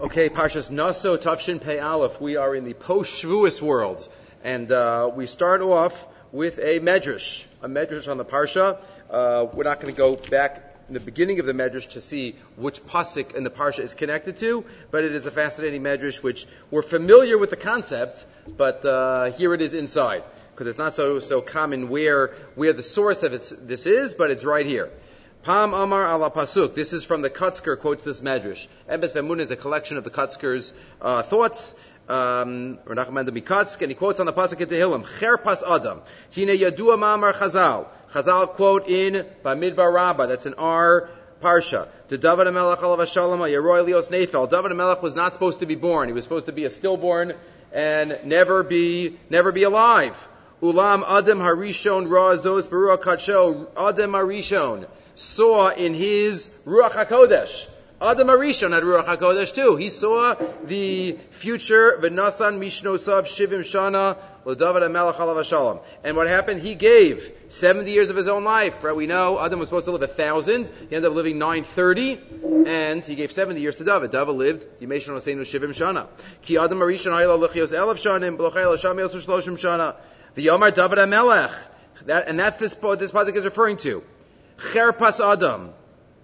Okay, Parshas Naso Tavshin Pei Aleph. We are in the post-Shavuos world, and uh, we start off with a medrash, a medrash on the parsha. Uh, we're not going to go back in the beginning of the medrash to see which pasuk in the parsha is connected to, but it is a fascinating medrash which we're familiar with the concept, but uh, here it is inside because it's not so so common where where the source of this is, but it's right here. Pam Amar ala Pasuk. This is from the Kutzker, quotes this medrash. Emes Vemun is a collection of the Kutzker's uh, thoughts. Um, and he quotes on the Pasuk at the Hillim, Cherpas Adam. Tina Yadua Ma'amar Chazal. Chazal quote in Bamidbar Rabbah, that's an R Parsha. To David HaMelech alav Shalom Yeroy Leos Nefel. David HaMelech was not supposed to be born. He was supposed to be a stillborn and never be, never be alive. Ulam Adam Harishon Ra'azos Baruch Kacho Adam Harishon saw in his Ruach HaKodesh. Adam Arishon had Ruach HaKodesh too. He saw the future V'nasan Mishnosav Shivim Shana L'David HaMelech Alav Shalom. And what happened? He gave 70 years of his own life. Right? We know Adam was supposed to live a thousand. He ended up living 930. And he gave 70 years to David. David lived Yimeshon Haseinu Shivim Shana. Ki Adam Arishon Hayla L'chios Elav Shanim B'lochayla Sham Yosu Shloshim Shana. V'yomar David HaMelech. That, and that's this, this pasuk is referring to. Cherpas Adam.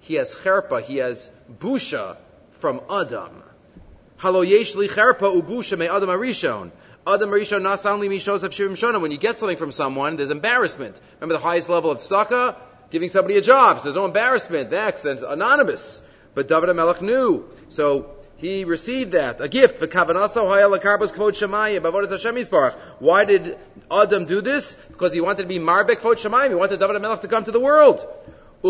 He has cherpa, he has busha from Adam. Halo yeshli cherpa ubusha me Adam Arishon. Adam Arishon nasanli mishos of shirim shona. When you get something from someone, there's embarrassment. Remember the highest level of tzedakah? Giving somebody a job. So there's no embarrassment. That's, anonymous. But David HaMelech knew. So he received that, a gift. Why did Adam do this? Because he wanted to be Marbek Kvod Shemayim. He wanted David HaMelech to come to the world. He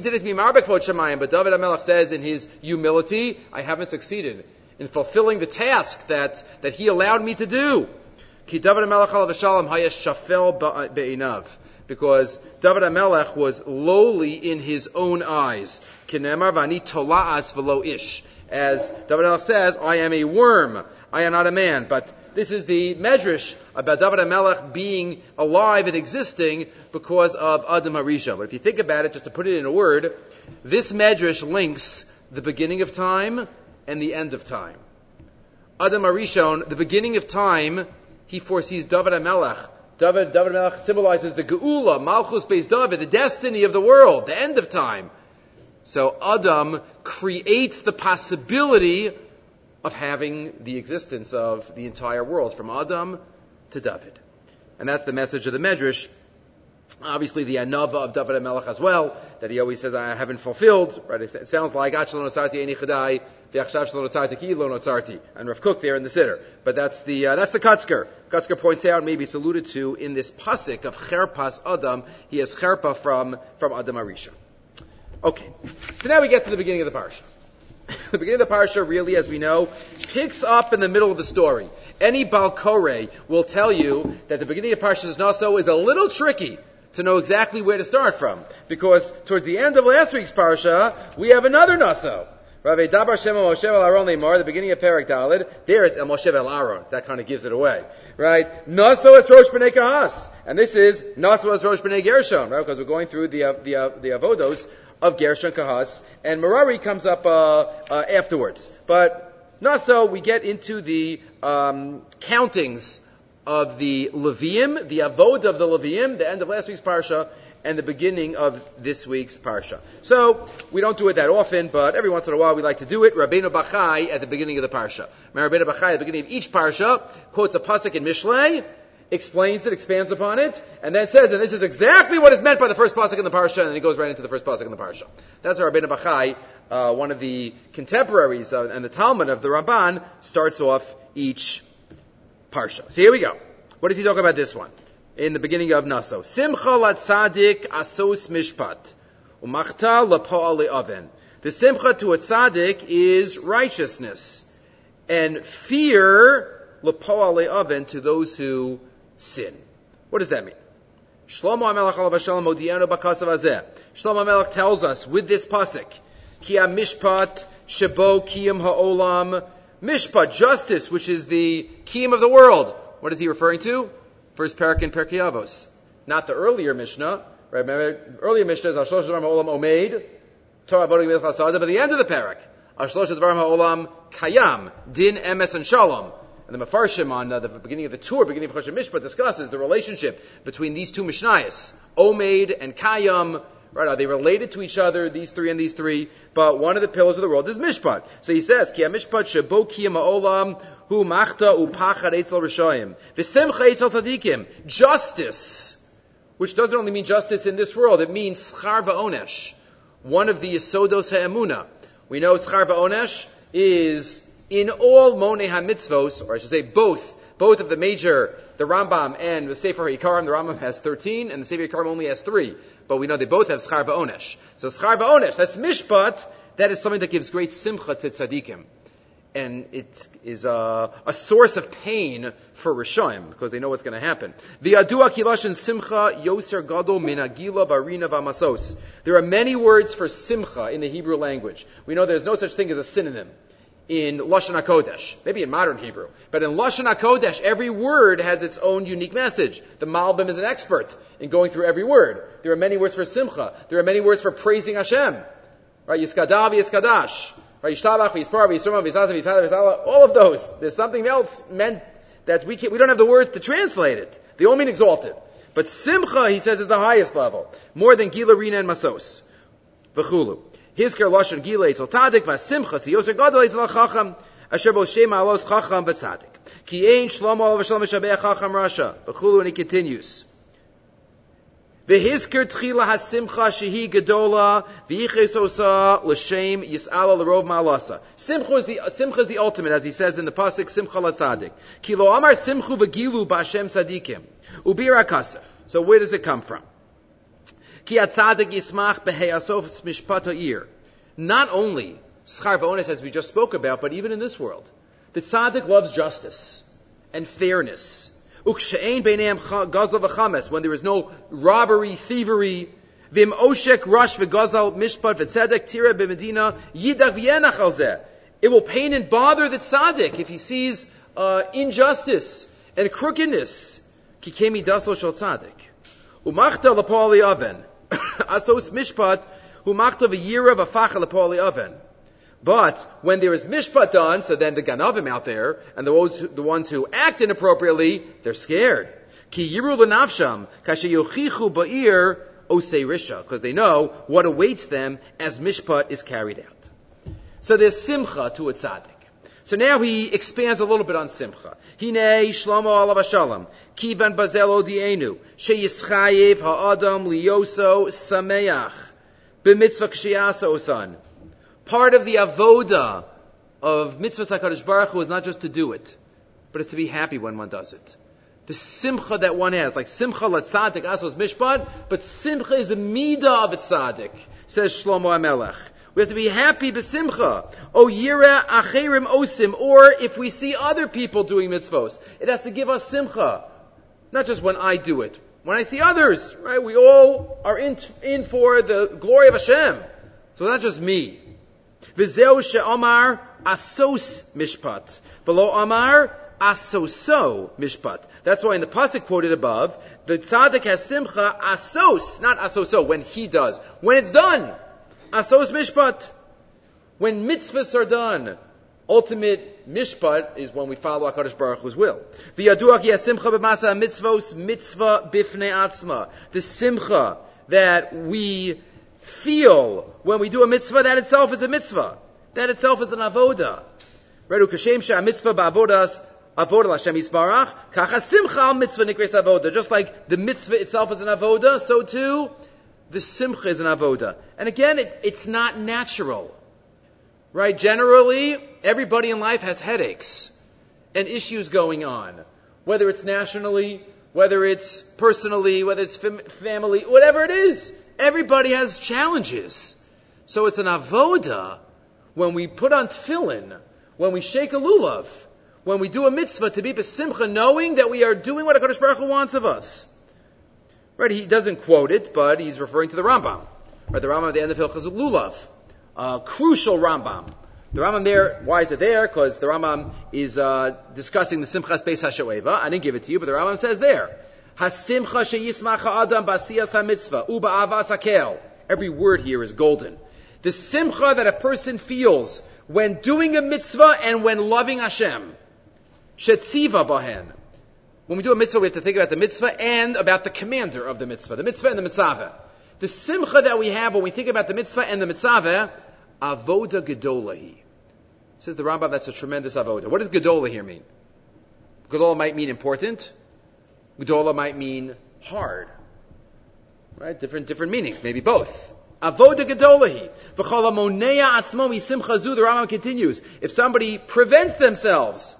did it to be Marbek Kvod Shemayim, but David HaMelech says in his humility, I haven't succeeded in fulfilling the task that, that he allowed me to do. Ki David shafel be'inav because David HaMelech was lowly in his own eyes. As David HaMelech says, I am a worm. I am not a man. But this is the medrash about David HaMelech being alive and existing because of Adam Harishon. But if you think about it, just to put it in a word, this medrash links the beginning of time and the end of time. Adam Harishon, the beginning of time, he foresees David HaMelech David, David Melech symbolizes the Geula, Malchus based David, the destiny of the world, the end of time. So Adam creates the possibility of having the existence of the entire world, from Adam to David. And that's the message of the Medrash. Obviously, the Anava of David Melech as well, that he always says, I haven't fulfilled. Right? It sounds like, and Rav Kook there in the Siddur. But that's the, uh, that's the Kutzker. Kutzker points out, maybe it's alluded to in this pasuk of Cherpas Adam, he has Cherpa from, from Adam Arisha. Okay. So now we get to the beginning of the parsha. the beginning of the parsha really, as we know, picks up in the middle of the story. Any Balkore will tell you that the beginning of Parshas Naso is a little tricky to know exactly where to start from. Because towards the end of last week's Parsha, we have another Naso. Rabbi Dabar Shem Moshe El Aaron the beginning of Perak Dalid, there it's El Moshe El. That kind of gives it away. Right? Naso es Rosh B'nei Kahas. And this is Naso es Rosh B'nei Gershon, right? Because we're going through the, uh, the, uh, the Avodos of Gershon Kahas. And Merari comes up, uh, uh, afterwards. But Naso, we get into the, um, countings of the Levium, the Avod of the Levium, the end of last week's Parsha, and the beginning of this week's parsha. So we don't do it that often, but every once in a while we like to do it. Rabbeinu Bachai at the beginning of the parsha. Rabbeinu Bachai at the beginning of each parsha quotes a pasuk in Mishlei, explains it, expands upon it, and then says, and this is exactly what is meant by the first pasuk in the parsha, and then he goes right into the first pasuk in the parsha. That's how Rabbeinu Bachai, uh, one of the contemporaries uh, and the Talmud of the Ramban, starts off each parsha. So here we go. What does he talk about this one? in the beginning of Naso. Simcha latzadik asos mishpat. Umachta lapo'ali oven. The simcha to a tzaddik is righteousness. And fear lapo'ali oven to those who sin. What does that mean? Shlomo HaMelech alav Hashalom odianu bakasav azeh. Shlomo HaMelech tells us with this pasuk, Ki mishpat shebo kiyam ha'olam. Mishpat, justice, which is the kiyam of the world. What is he referring to? First parak in Pirkei Avos. Not the earlier Mishnah. Right? Remember, earlier Mishnah is Ashlosh Olam Omed. Torah avodah gemilas chasada, but the end of the parak, Ashlosh Dvarim ha'olam kayam, din emes and shalom. And the Mefarshim on uh, the beginning of the Tur, beginning of Choshen Mishpat, discusses the relationship between these two Mishnayos, Omed and Kayam. Right? Are they related to each other? These three and these three. But one of the pillars of the world is Mishpat. So he says, Ki Mishpat ha'olam hu machta rishayim tadikim. Justice, which doesn't only mean justice in this world, it means schar va'onesh. One of the Yisodos ha'emuna. We know schar va'onesh is in all Monei HaMitzvos, or I should say both, both of the major, the Rambam and the Sefer HaIkarim, the Rambam has 13 and the Sefer HaIkarim only has 3. But we know they both have Schar Va'onesh. So Schar Va'onesh, that's Mishpat, that is something that gives great simcha to tzaddikim. And it is a, a source of pain for Rishoim, because they know what's going to happen. V'yadua kilashin simcha yoser gadol min agila barina v'amasos. There are many words for simcha in the Hebrew language. We know there's no such thing as a synonym in Lashon HaKodesh, maybe in modern Hebrew, but in Lashon HaKodesh, every word has its own unique message. The Malbim is an expert in going through every word. There are many words for Simcha. There are many words for praising Hashem. Right? Yiskadav, Yiskadash. Right? Yishtabach, Yispar, Yisroma, Yisasav, Yisada, Yisala. All of those. There's something else meant that we we don't have the words to translate it. They all mean exalted. But Simcha, he says, is the highest level. More than Gila, Rina, and Masos. V'chulu. Hizker lashon gila etzel tadik vasimcha siyoser gadol etzel chacham asher bo shema alos chacham v'tzadik. Ki ein shlomo al v'shalom v'shabeh chacham rasha. B'chulu and he continues. V'hizker tchila hasimcha shehi gedola v'yiches osa l'shem yis'ala l'rov ma'alasa. Simcha is the simcha is the ultimate, as he says in the pasuk Simcha latzadik. Ki lo amar simchu v'gilu b'Hashem tzadikim ubira kasef. So where does it come from? Ki atzadik yismach beheyasof mishpat ha'ir. Not only schar v'ones as we just spoke about, but even in this world, the tzaddik loves justice and fairness. Ukshe'ein beineim gazal v'chames, when there is no robbery, thievery, v'im oshek rush v'gazal mishpat v'tzedek tira b'medina yidach v'yenach. It will pain and bother the tzaddik if he sees uh, injustice and crookedness. Kikemi daso shel tzaddik. Umachta l'poli oven. Asos mishpat humachta v'yira v'facha l'poli oven. But when there is mishpat done, so then the ganavim out there and the ones, the ones who act inappropriately, they're scared. Ki yiru l'nafsham kashe yochichu ba'ir osei risha, because they know what awaits them as mishpat is carried out. So there's simcha to a tzaddik. So now he expands a little bit on simcha. Hine shlomo alav hashalom kivan bazelo dienu sheyischayev ha'adam liyoso sameach b'mitzvah kshiyasa osan. Part of the avoda of mitzvah Hakadosh Baruch Hu is not just to do it, but it's to be happy when one does it. The simcha that one has, like simcha latzadik asos mishpat, but simcha is a midah of tzaddik, says Shlomo Amelech. We have to be happy besimcha. O yira acherim osim, or if we see other people doing mitzvos, it has to give us simcha. Not just when I do it. When I see others, right? We all are in, in for the glory of Hashem. So not just me. V'zeu she'omar asos mishpat. V'lo omar asoso mishpat. That's why in the pasuk quoted above, the tzaddik has simcha asos, not asoso, when he does. When it's done. Asos mishpat. When mitzvahs are done. Ultimate mishpat is when we follow HaKadosh Baruch Hu's will. V'yaduach simcha b'masa mitzvos mitzvah bifnei atzma. The simcha that we feel when we do a mitzvah, that itself is a mitzvah. That itself is an avoda. Redu kashem she'a mitzvah ba'avodas avoda l'Hashem yisbarach, kacha simcha mitzvah nikres avoda. Just like the mitzvah itself is an avoda, so too the simcha is an avoda. And again, it, it's not natural. Right? Generally, everybody in life has headaches and issues going on. Whether it's nationally, whether it's personally, whether it's fam- family, whatever it is. Everybody has challenges. So it's an avoda when we put on tefillin, when we shake a lulav, when we do a mitzvah to be besimcha, knowing that we are doing what HaKadosh Baruch Hu wants of us. Right, he doesn't quote it, but he's referring to the Rambam. Right, the Rambam at the end of Hilchas Lulav. Uh, crucial Rambam. The Rambam there, why is it there? Because the Rambam is uh, discussing the Simchas Beis HaShoeva. I didn't give it to you, but the Rambam says there, Hasimcha sheyismach adam basiyas hamitzvah uba avas hakel. Every word here is golden. The simcha that a person feels when doing a mitzvah and when loving Hashem. Shetziva bahen. When we do a mitzvah, we have to think about the mitzvah and about the commander of the mitzvah, the mitzvah and the mitzvah. The simcha that we have when we think about the mitzvah and the mitzvah, avoda gedolahi. Says the Rambam, that's a tremendous avoda. What does gedola here mean? Gedola might mean important. Gedola might mean hard. Right? Different, different meanings. Maybe both. Avoda gedolahi. Monea atzmo simcha zu. The Rambam continues. If somebody prevents themselves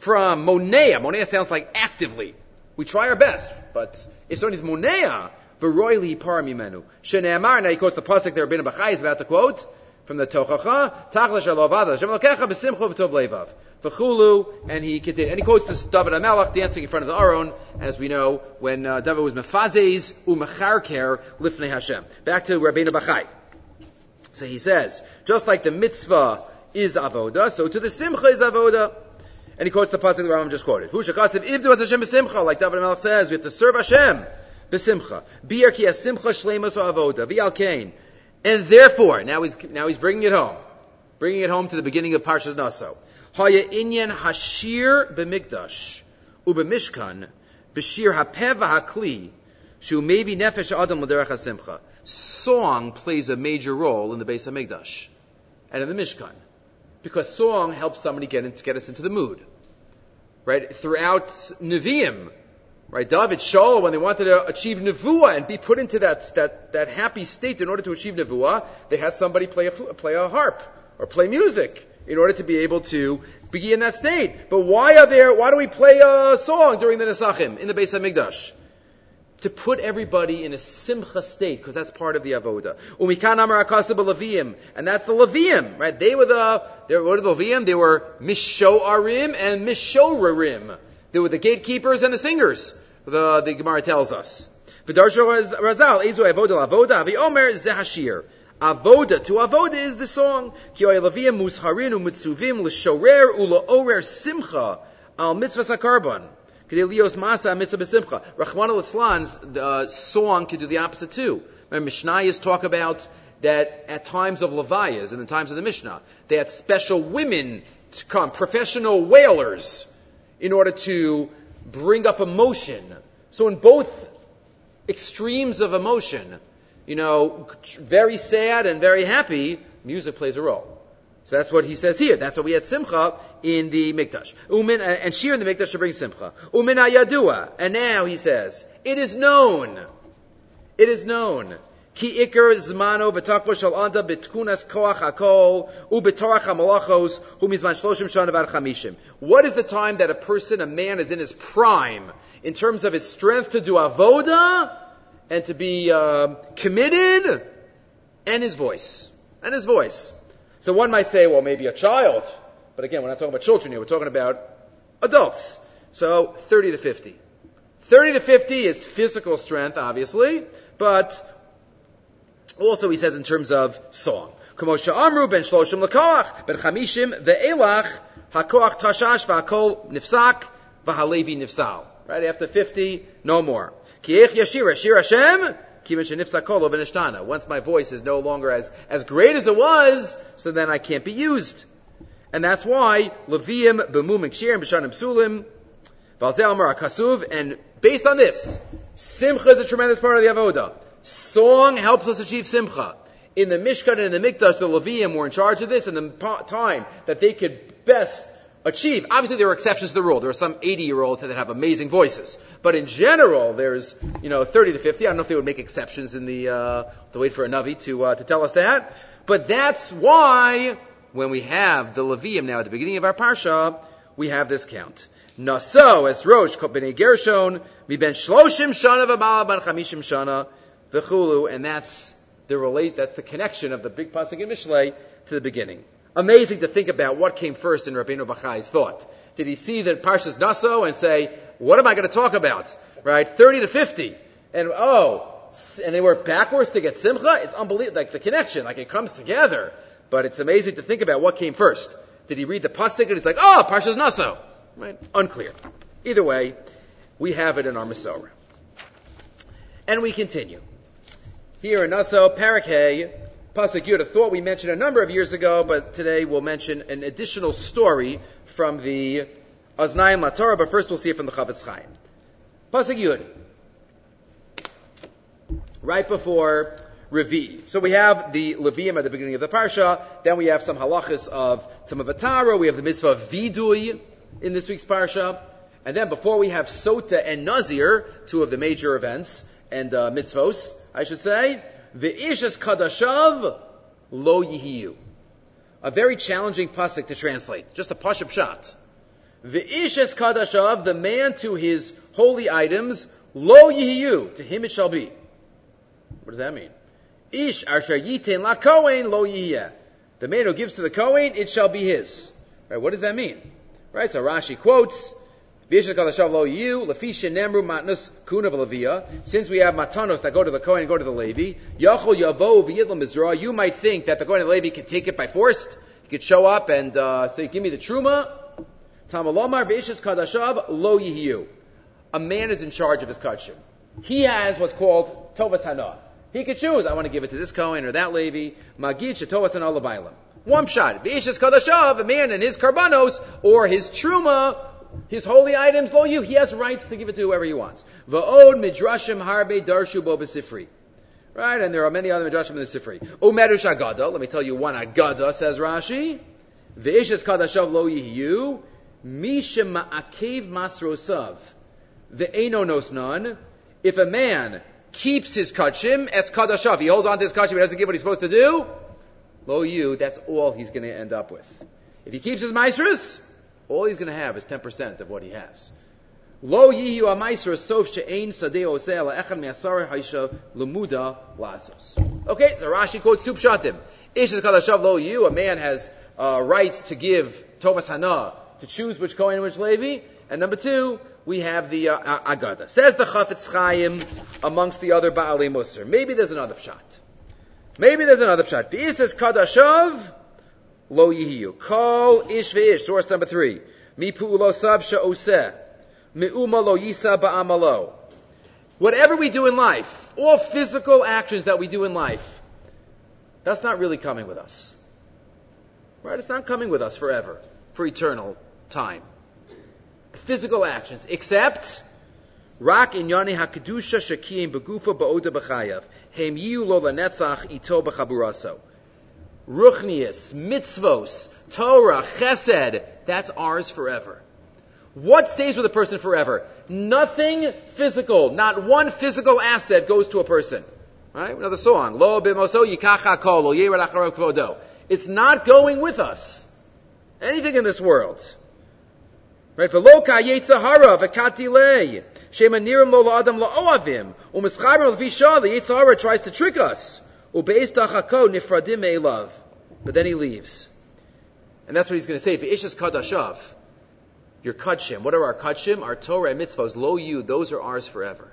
from monea, monea sounds like actively. We try our best, but if somebody's monea, v'roili par mimenu. Shene'amar, now he quotes the pasuk there, Rabbeinu Bachai is about to quote, from the Tochacha, Tachla Shalovada, Hashem Lokecha b'simcha v'tov levav. V'chulu, and he continued, and he quotes this David HaMelech dancing in front of the Aron, as we know, when uh, David was mefazes u'mecharker lifnei Hashem. Back to Rabbeinu Bachai. So he says, just like the mitzvah is avoda, so to the simcha is avoda. And he quotes the pasuk that Rambam just quoted. Hushakasev ivdu Hashem b'simcha, like David HaMelech says, we have to serve Hashem b'simcha. Bier ki simcha shleimus avoda, v'al kain. And therefore, now he's, now he's bringing it home. Bringing it home to the beginning of Parshas Naso. Haya inyan hashir b'mikdash, u'b'mishkan, b'shir hapev ha'kli, shu maybe nefesh adam l'derech hasimcha. Song plays a major role in the base of Mikdash and in the Mishkan. Because song helps somebody get, in, get us into the mood. Right? Throughout Nevi'im, Right? David, Shaul, when they wanted to achieve nevuah and be put into that, that, that happy state in order to achieve nevuah, they had somebody play a, play a harp or play music in order to be able to be in that state. But why are there, why do we play a song during the Nesachim in the base of HaMikdash? To put everybody in a simcha state, because that's part of the avoda. Umikan amar and that's the Levim, right? They were the, they were, what are the Levim? They were Mishoarim and Mishorarim. They were the gatekeepers and the singers. The, the Gemara tells us. V'darsho Razal, Ezu avoda avoda, v'omer zehashir. Avoda, to avoda is the song. Ki oy oyelaviyim musharin u'mitzuvim l'shorer u'la'orer simcha al mitzvah sakarban. Kedelios masa mitzvah b'simcha. Rachman al-Itzlan's uh, song could do the opposite too. Remember, Mishnayos talk about that at times of Levayas, in the times of the Mishnah, they had special women to come, professional wailers, in order to bring up emotion. So in both extremes of emotion, you know, very sad and very happy, music plays a role. So that's what he says here. That's what we had Simcha in the Mikdash. Umin, uh, and Shir in the Mikdash should bring Simcha. Umin ayadua. And now he says, it is known. It is known Ki ikar zmano v'takvo shal anda betkunas koach hakol u'betorach hamalachos humizman shloshim shana var chamishim. What is the time that a person, a man, is in his prime in terms of his strength to do avoda and to be uh, committed, and his voice, and his voice. So one might say, well, maybe a child, but again, we're not talking about children here. We're talking about adults. So 30 to 50. 30 to 50 is physical strength, obviously, but also, he says in terms of song. Kamosha Amru ben Shloshim Lakoach ben Chamishim ve'elach hakoach tashash v'akol nifsak v'halevi nifsal. Right after fifty, no more. Kiech yashira shir Hashem once my voice is no longer as, as great as it was, so then I can't be used. And that's why Levium b'mum kshirim b'shanim sulim valzel amar kasuv. And based on this, simcha is a tremendous part of the avodah. Song helps us achieve simcha. In the Mishkan and in the Mikdash, the Levium were in charge of this, and the time that they could best achieve. Obviously, there are exceptions to the rule. There are some 80 year olds that have amazing voices. But in general, there's, you know, 30 to 50. I don't know if they would make exceptions in the, uh, to wait for a Navi to, uh, to tell us that. But that's why, when we have the Levium now at the beginning of our Parsha, we have this count. Naso es Rosh B'nei Gershon, mi ben shloshim shana v'mala ban chamishim shana, v'chulu, and that's the relate, that's the connection of the big pasuk in Mishlei to the beginning. Amazing to think about what came first in Rabbeinu Bachai's thought. Did he see the Parshas Naso and say, what am I going to talk about? Right? 30 to 50. And oh, and they work backwards to get Simcha? It's unbelievable. Like the connection, like it comes together. But it's amazing to think about what came first. Did he read the pasuk and it's like, oh, Parshas Naso? Right? Unclear. Either way, we have it in our Masorah. And we continue. Here in Naso, Parakeh, Pasuk Yud, a thought we mentioned a number of years ago, but today we'll mention an additional story from the Aznayim Latorah, but first we'll see it from the Chafetz Chaim. Pasuk Yud. Right before Revi. So we have the Levium at the beginning of the Parsha, then we have some halachas of Tamavatara, we have the mitzvah of Vidui in this week's Parsha, and then before we have Sota and Nazir, two of the major events, and uh, mitzvos, I should say, the Ishas Kadashav Lo Yihiyu. A very challenging pasuk to translate. Just a pashup shot. The Ishas Kadashav, the man to his holy items, Lo Yihiyu. To him it shall be. What does that mean? Ish asher la kohen lo. The man who gives to the kohen, it shall be his. Right? What does that mean? Right? So Rashi quotes, since we have matanos that go to the Kohen and go to the Levi, you might think that the Kohen and the Levi could take it by force. He could show up and uh, say, give me the truma. Lo. A man is in charge of his kachim. He has what's called tovas hana. He could choose, I want to give it to this Kohen or that Levi. Magid shetovas hana One shot. V'ishes kadashav, a man and his karbanos, or his truma, his holy items, lo you, he has rights to give it to whoever he wants. Va'od midrashim harbe darshu bo b'sifri. Right, and there are many other midrashim in the Sifri. Umerush agada, let me tell you one agada, says Rashi. Ve'ishes kadashav lo yihiyu, misha ma'akev masrosav. Ve'eno nos none. If a man keeps his kachim, es kadashav, he holds on to his kachim, he doesn't give what he's supposed to do, lo you, that's all he's going to end up with. If he keeps his maestros, all he's going to have is 10% of what he has. Lo yiyu amaisra sof she'ein sadeh oseh ala echad me'asar haisha lemuda lasos. Okay, so Rashi quotes two pshatim. Ish is kadashav lo yiyu, a man has uh, rights to give tovas hana, to choose which Kohen and which Levi. And number two, we have the uh, Agada. Says the Chafetz Chaim amongst the other Baalei Musar. Maybe there's another pshat. Maybe there's another pshat. This is kadashav lo yihiyu. Kol ish ve'ish. Source number three. Mi pu'ulosav she'oseh. Me'uma lo yisa ba'amalo. Whatever we do in life, all physical actions that we do in life, that's not really coming with us. Right? It's not coming with us forever, for eternal time. Physical actions, except Rak in Yoni Hakadusha Shakiyim Begufa Ba'oda B'chayav. Hem Yiu Lo Lanetzach Ito B'chaburaso ruchnius, mitzvos, Torah, chesed, that's ours forever. What stays with a person forever? Nothing physical, not one physical asset goes to a person. Right? Another song. Lo bimoso yikacha kol, lo. It's not going with us. Anything in this world. Right? Veloka yetzahara v'katilei. Shema nirim lo la'adam la'oavim. U'mischabrim l'fi shah, the yetzahara tries to trick us. U'beis tachako nifradim me'elav. But then he leaves. And that's what he's going to say. If Ishas Kadashav, your Kudshim. What are our Kudshim? Our Torah and mitzvahs, lo you, those are ours forever.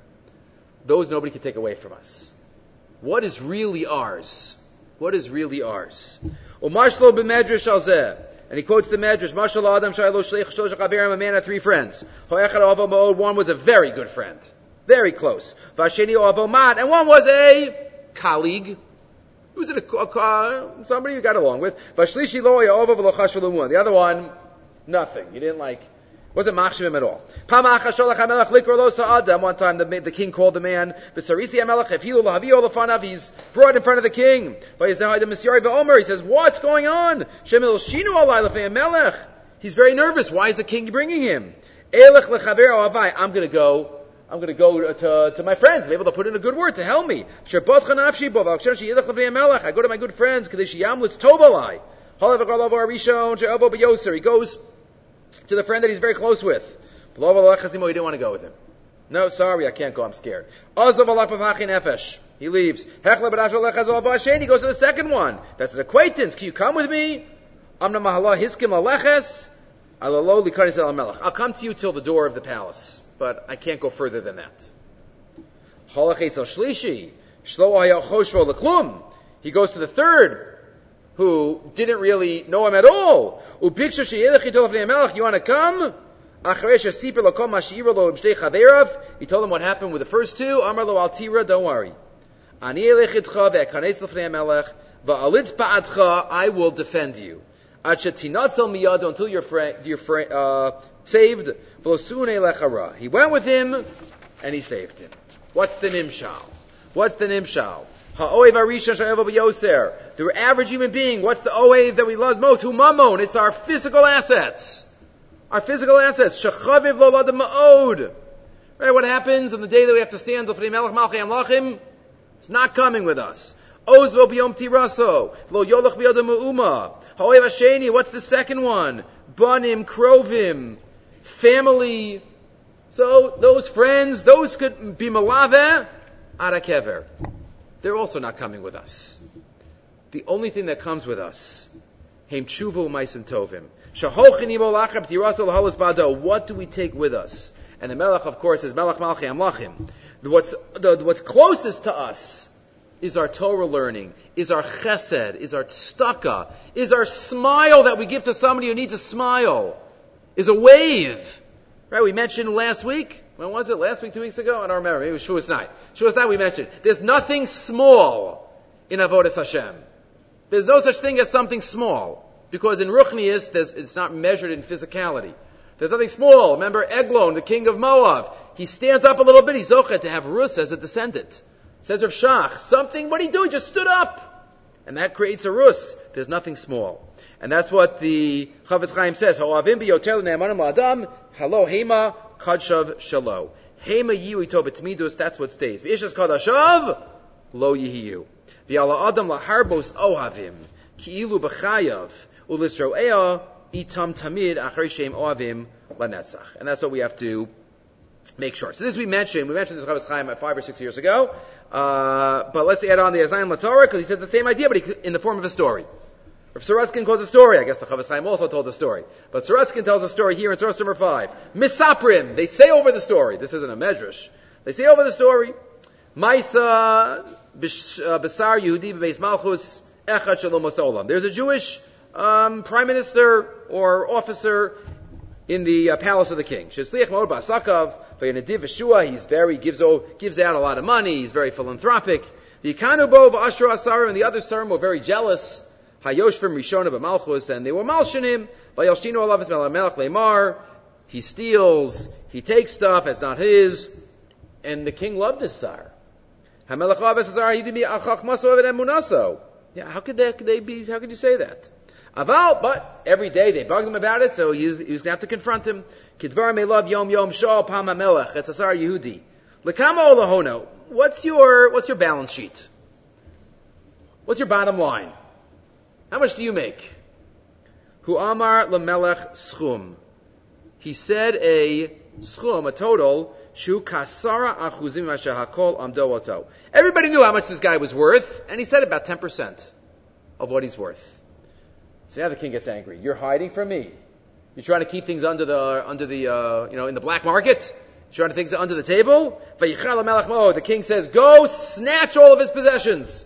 Those nobody can take away from us. What is really ours? What is really ours? Umashlo b'medrash alzeh. And he quotes the Medrash, Mashal Adam Shaylo Shleich Shlosh Chaverim, a man had three friends. One was a very good friend. Very close. Vasheni Mat, and one was a colleague. Who was a, a, somebody you got along with. The other one, nothing. You didn't like, wasn't machshivim at all. One time the, the king called the man, he's brought in front of the king. He says, what's going on? He's very nervous. Why is the king bringing him? I'm going to go I'm going to go to, to my friends. Able to put in a good word to help me. I go to my good friends. He goes to the friend that he's very close with. He didn't want to go with him. No, sorry, I can't go. I'm scared. He leaves. He goes to the second one. That's an acquaintance. Can you come with me? I'll come to you till the door of the palace but I can't go further than that. He goes to the third, who didn't really know him at all. You want to come? He told him what happened with the first two. Amar lo altira, don't worry. I will defend you. Until you're, fra- you're fra- uh, saved. He went with him, and he saved him. What's the nimshal? What's the nimshal? Ha'oev b'yoser. The average human being, what's the oev that we love most? Hu mamon. It's our physical assets. Our physical assets. Shachaviv lo ma'od. Right, what happens on the day that we have to stand L'fnei melech malchei amlachim? It's not coming with us. Ozvo biyom tiraso. Lo yolach biyodam ma'uma. Ha'oev. What's the second one? Banim, krovim. Family. So, those friends, those could be malave, arakever. They're also not coming with us. The only thing that comes with us, maisin tovim. What do we take with us? And the melech, of course, is melech malchi amlachim. What's, the, what's closest to us is our Torah learning, is our chesed, is our tzedakah, is our smile that we give to somebody who needs a smile, is a wave. Right? We mentioned last week. When was it? Last week, two weeks ago? I don't remember. Maybe it was Shavuos night. Shavuos night we mentioned. There's nothing small in Avodas Hashem. There's no such thing as something small. Because in Ruchnius, it's not measured in physicality. There's nothing small. Remember Eglon, the king of Moab. He stands up a little bit. He's zochet to have Rus as a descendant. Says Rav Shach, something, what did he do? He just stood up. And that creates a Rus. There's nothing small. And that's what the Chafetz Chaim says. Halo hema kadshav shalo. Hema yiu ito betmidus, that's what stays. V'ishas kadashav, lo yihiyu. V'yala adam laharbos ohavim, ki'ilu b'chayav, ulisro'ea, itam tamid achari shem ohavim lanetzach. And that's what we have to make sure. So this we mentioned, we mentioned this Chafetz Chaim five or six years ago, uh, but let's add on the Aznayim LaTorah, because he said the same idea, but he, in the form of a story. If Sorotzkin calls a story, I guess the Chafetz Chaim also told a story. But Sorotzkin tells a story here in source number five. Misaprim, they say over the story. This isn't a medrash. They say over the story. Maisa uh, Besar Yehudi Beis Malchus Echad Shalom. There's a Jewish um, prime minister or officer in the uh, palace of the king. Shesliach Maor Basakav Vayanadiv Yeshua. He's very gives gives out a lot of money. He's very philanthropic. The Ikanubo Ashra Asarim and the other Sarim were very jealous. Hayoshvim Rishona B'Malchus, and they were malshinim. Vayalshinu Alav Melech Leimar. He steals. He takes stuff. that's not his. And the king loved his sire. Hamelech Azar Hidimi Achach Maso Emunaso. Yeah, how could that? Could they be? How could you say that? Aval, but every day they bugged him about it, so he was, he was going to have to confront him. Kidvar may love yom yom shal pam hamelech. It's Asar Yehudi. Lekama olahono. What's your what's your balance sheet? What's your bottom line? How much do you make? Hu amar lamelech schum. He said a schum, a total, shu kasara achuzim hakol amdoato. Everybody knew how much this guy was worth, and he said about 10% of what he's worth. So now the king gets angry. You're hiding from me. You're trying to keep things under the, under the, uh, you know, in the black market. You're trying to things under the table. The king says, go snatch all of his possessions.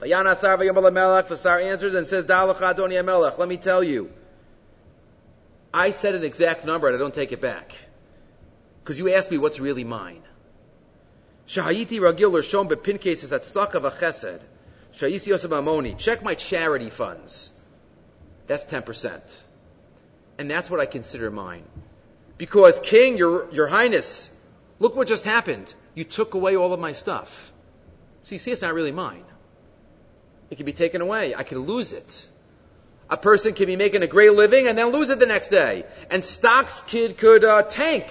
The Sar answers and says, Let me tell you. I said an exact number and I don't take it back. Because you asked me what's really mine. Shahayiti Ragil or Shom Bepin is at stock of a chesed. Shayisi Yosef Amoni. Check my charity funds. That's 10%. And that's what I consider mine. Because, King, your, your Highness, look what just happened. You took away all of my stuff. So you see, it's not really mine. It can be taken away. I can lose it. A person can be making a great living and then lose it the next day. And stocks kid could uh, tank.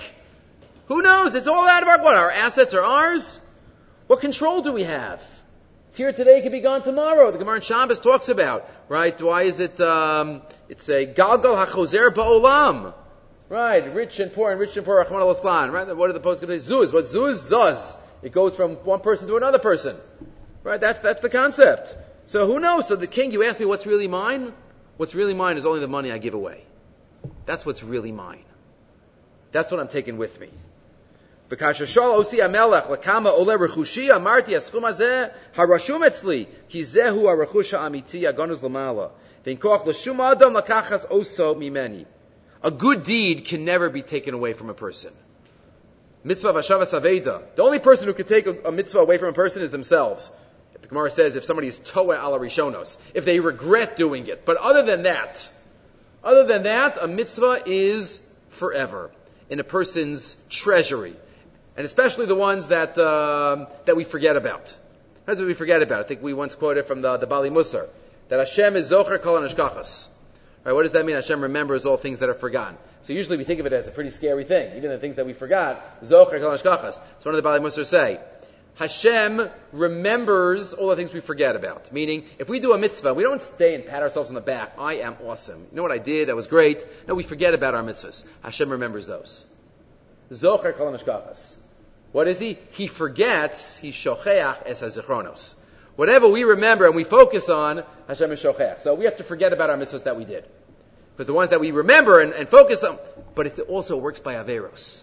Who knows? It's all out of our what? Our assets are ours. What control do we have? It's here today, it can be gone tomorrow. The Gemara in Shabbos talks about, right? Why is it, um, it's a galgal hachozer ba'olam. Right, rich and poor and rich and poor, Rahman al right? What are the posts going to say? Zuz. What zuz? Zuz. It goes from one person to another person. Right? That's, that's the concept. So who knows? So the king, you ask me what's really mine? What's really mine is only the money I give away. That's what's really mine. That's what I'm taking with me. וכאשר שאל עושי המלך לכמה עולה רכושי, אמרתי הסכום הזה הרשום אצלי, כי זהו הרכוש האמיתי הגונז למעלה. ואין כוח לשום אדם לקחת עושו ממני. A good deed can never be taken away from a person. Mitzvah vashavas aveda. The only person who can take a, a, mitzvah away from a person is themselves. The Gemara says if somebody is toa ala rishonos, if they regret doing it. But other than that, other than that, a mitzvah is forever in a person's treasury and especially the ones that um, that we forget about. That's what we forget about. I think we once quoted from the, the Baalei Musar that Hashem is Zocher Kol Anishkachas. Right, what does that mean? Hashem remembers all things that are forgotten. So usually we think of it as a pretty scary thing. Even the things that we forgot, Zocher Kol Anishkachas. So one of the Baalei Musar say, Hashem remembers all the things we forget about. Meaning, if we do a mitzvah, we don't stay and pat ourselves on the back. I am awesome. You know what I did? That was great. No, we forget about our mitzvahs. Hashem remembers those. Zocher Kol Anishkachas. What is he? He forgets, he shocheach es hazichronos. Whatever we remember and we focus on, Hashem is shocheach. So we have to forget about our mitzvahs that we did. Because the ones that we remember and, and focus on, but it also works by Averos.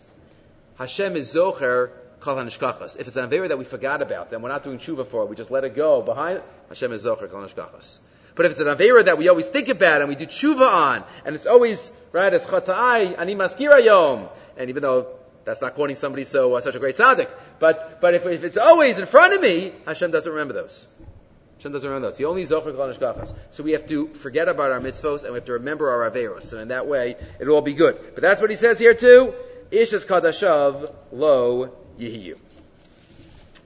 Hashem is zocher kol hanishkachas. If it's an Avera that we forgot about, then we're not doing tshuva for it, we just let it go behind, Hashem is zocher kol hanishkachas. But if it's an Avera that we always think about and we do tshuva on, and it's always, right, as chata'ai, ani maskira yom, and even though that's not quoting somebody so uh, such a great tzaddik. But but if, if it's always in front of me, Hashem doesn't remember those. Hashem doesn't remember those. He only zocher kol So we have to forget about our mitzvos and we have to remember our averos. And in that way, it'll all be good. But that's what he says here too. Ishas kadashav lo yihiyu.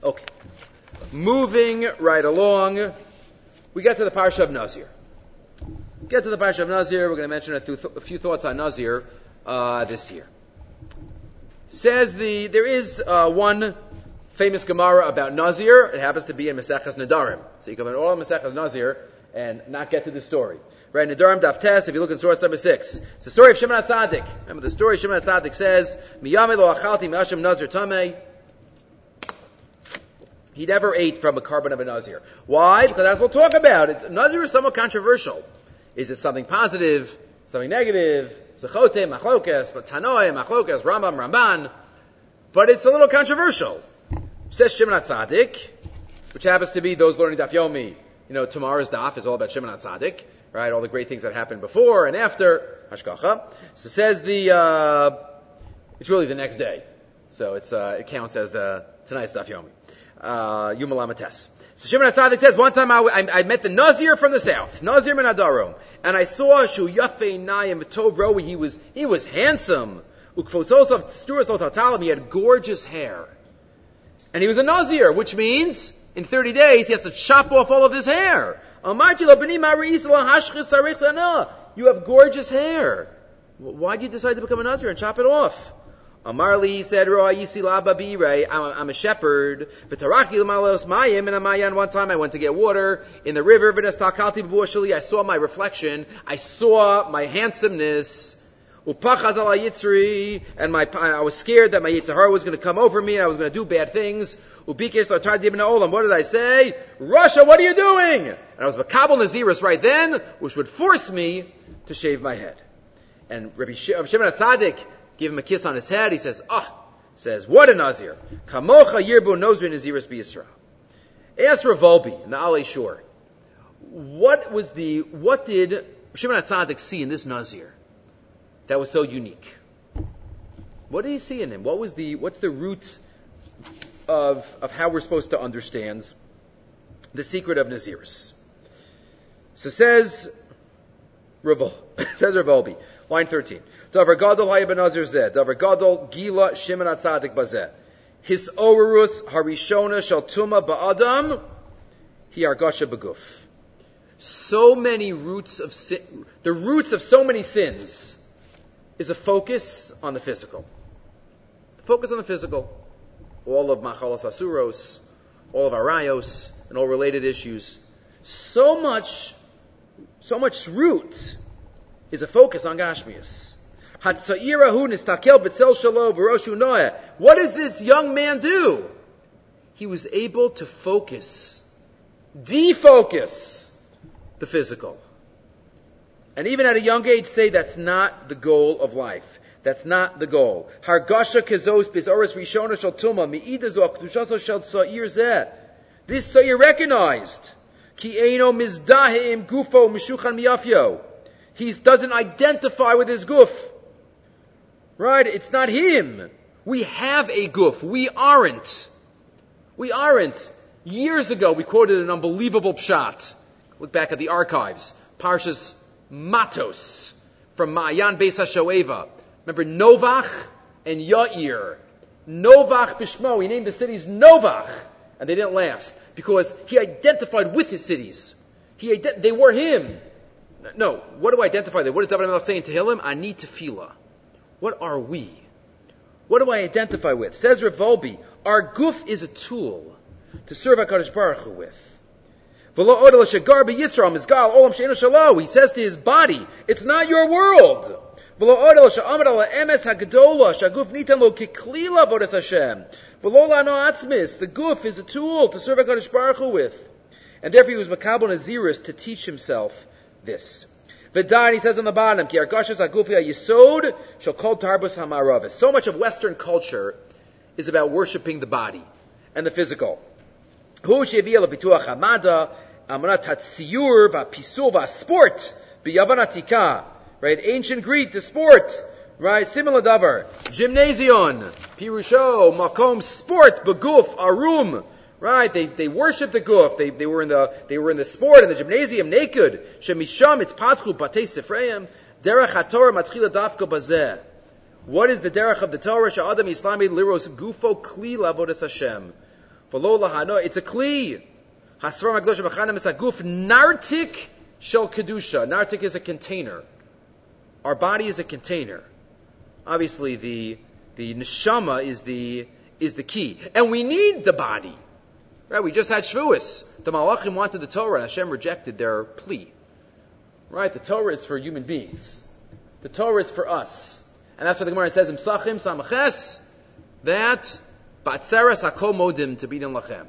Okay. Moving right along, we get to the parsha of Nazir. Get to the parsha of Nazir. We're going to mention a, th- a few thoughts on Nazir uh, this year. Says the there is uh, one famous Gemara about Nazir. It happens to be in Maseches Nadarim. So you can learn all of Maseches Nazir and not get to the story. Right, Nadarim Daf Tes, if you look in source number six. It's the story of Shimon HaTzadik. Remember the story Shimon HaTzadik says, Miyame lo achalti masham nazir tamei. He never ate from a korban of a Nazir. Why? Because that's what we'll talk about. It, Nazir is somewhat controversial. Is it something positive? Something negative? Zechote, Machlokes, but Tanoe, Machlokes, Rambam, Ramban. But it's a little controversial. Says Shimon HaTzadik, which happens to be those learning Daf Yomi. You know, tomorrow's Daf is all about Shimon HaTzadik, right? All the great things that happened before and after Hashgacha. So says the, uh, it's really the next day. So it's, uh, it counts as the, tonight's Daf Yomi. Uh, Yumalamates. So Shimon HaTzadik says, one time I, I, I, met the Nazir from the south, Nazir min Adarom, and I saw Shu Yafei Nayim Tov Rowi, he was, he was handsome. Ukfososov Sturas he had gorgeous hair. And he was a Nazir, which means, in 30 days, he has to chop off all of his hair. You have gorgeous hair. Why did you decide to become a Nazir and chop it off? Amarli said, I'm a shepherd. mayim and. One time I went to get water in the river. I saw my reflection. I saw my handsomeness. And my, I was scared that my Yitzhahara was going to come over me and I was going to do bad things. What did I say? Russia, what are you doing? And I was Makabal Naziris right then, which would force me to shave my head. And Rabbi Shimon HaTzadik give him a kiss on his head. He says, ah, oh, says, what a Nazir. Kamocha yirbu nozri naziris b'Yisrael. Ask Rav Wolbe in the Alei Shur, what was the, what did Shimon HaTzadik see in this Nazir that was so unique? What did he see in him? What was the, what's the root of, of how we're supposed to understand the secret of Naziris? So says Rav, says Rav Wolbe, line 13. Davar gadol haya zeh. Davar gadol gila shimon atzadik bazeh. His orus harishona shal tuma ba'adam hi argasha beguf. So many roots of sin, the roots of so many sins is a focus on the physical. Focus on the physical. All of machalas asuros, all of arayos, and all related issues. So much, so much root is a focus on Gashmias. What does this young man do? He was able to focus, defocus the physical. And even at a young age say that's not the goal of life. That's not the goal. Hargasha kezos shel sa'ir. This sa'ir recognized. Ki mizdahim gufo mishuchan miyafyo. He doesn't identify with his guf. Right? It's not him. We have a guf. We aren't. We aren't. Years ago, we quoted an unbelievable pshat. Look back at the archives. Parshas Matos from Ma'ayan Beis HaShoeva. Remember Novach and Yair. Novach Bishmo. He named the cities Novach. And they didn't last. Because he identified with his cities. He, ident- they were him. No, what do I identify there? What does David HaMelech say in Tehillim? Ani tefillah. What are we? What do I identify with? Says Rav Wolbe, our guf is a tool to serve HaKadosh Baruch Hu with. He says to his body, it's not your world. The guf is a tool to serve HaKadosh Baruch Hu with. And therefore he was Makabal Naziris to teach himself this. V'dan, he says on the bottom. So much of Western culture is about worshiping the body and the physical. Right? Ancient Greek, the sport. Right? Similar davar. Gymnasion. Pirusho, makom, sport, beguf, arum. Right? They, they worship the guf. They, they were in the, they were in the sport, in the gymnasium, naked. Shemisham, it's patchu, batei sefreim. Derech haTorah matchila dafka bazeh. What is the derech of the Torah? Sha'adam Islami liros gufo kli lavodas Hashem. V'lo lahano, it's a kli. Hasvar magdosh b'chanem is a guf nartik shel kedusha. Nartik is a container. Our body is a container. Obviously, the the neshama is the is the key, and we need the body. Right? We just had Shavuos. The Malachim wanted the Torah, and Hashem rejected their plea. Right? The Torah is for human beings. The Torah is for us. And that's what the Gemara says in Samaches, that Batzeres HaKol Modim to be Lachem.